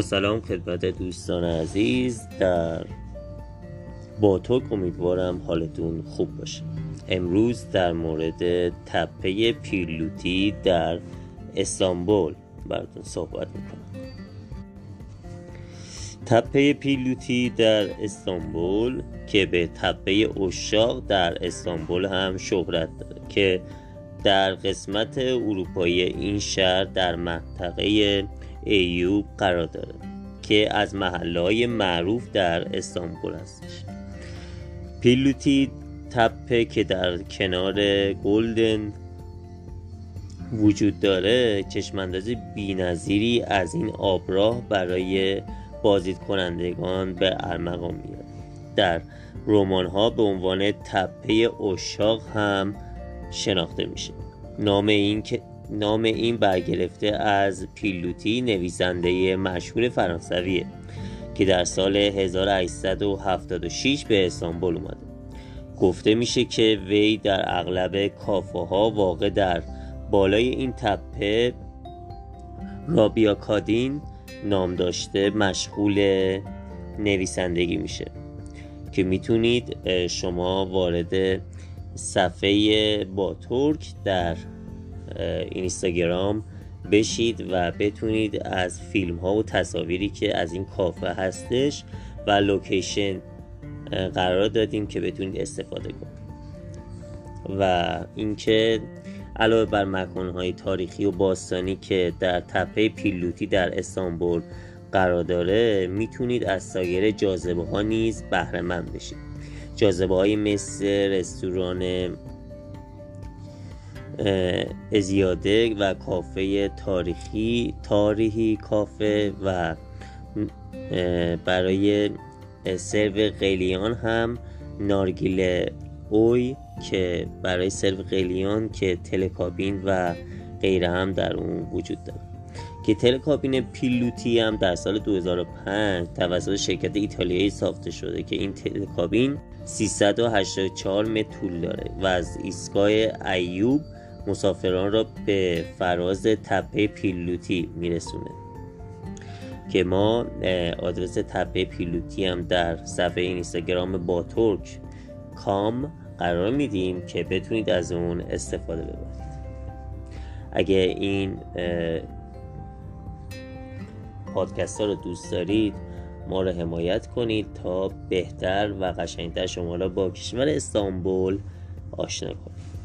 سلام خدمت دوستان عزیز در با تو امیدوارم حالتون خوب باشه. امروز در مورد تپه پیرلوتی در استانبول براتون صحبت می‌کنم. تپه پیلوتی در استانبول که به تپه اشاق در استانبول هم شهرت داره که در قسمت اروپایی این شهر در منطقه ایوب قرار داره که از محله معروف در استانبول هستش. پیلوتی تپه که در کنار گلدن وجود داره چشمانداز بینظیری از این آبراه برای بازدید کنندگان به ارمغان میاد در رمان ها به عنوان تپه اشاق هم شناخته میشه. نام این که نام این برگرفته از پیلوتی نویسنده مشهور فرانسویه که در سال 1876 به استانبول اومده. گفته میشه که وی در اغلب کافه ها واقع در بالای این تپه رابیا کادین نام داشته مشغول نویسندگی میشه. که می‌تونید شما وارد صفحه با ترک در اینستاگرام بشید و بتونید از فیلم ها و تصاویری که از این کافه هستش و لوکیشن قرار دادیم که بتونید استفاده کنید. و اینکه علاوه بر مکانهای تاریخی و باستانی که در تپه پیلوتی در استانبول قرار داره می‌تونید از سایر جاذبه ها نیز بهره مند بشید. جاذبه های مثل رستوران ازیاده و کافه تاریخی تاریخی کافه و برای سرو قلیان هم نارگیله اوی که برای سرو قلیان که تلکابین و غیره هم در اون وجود داره. که تلکابین پیلوتی هم در سال 2005 توسط شرکت ایتالیایی ساخته شده که این تلکابین 384 متر طول داره و از ایستگاه ایوب مسافران را به فراز تپه پیلوتی میرسونه. که ما آدرس تپه پیلوتی هم در صفحه اینستاگرام با ترک کام قرار میدیم که بتونید از اون استفاده ببرید. اگه این پادکست ها رو دوست دارید ما رو حمایت کنید تا بهتر و قشنگتر شما را با کشور استانبول آشنا کنید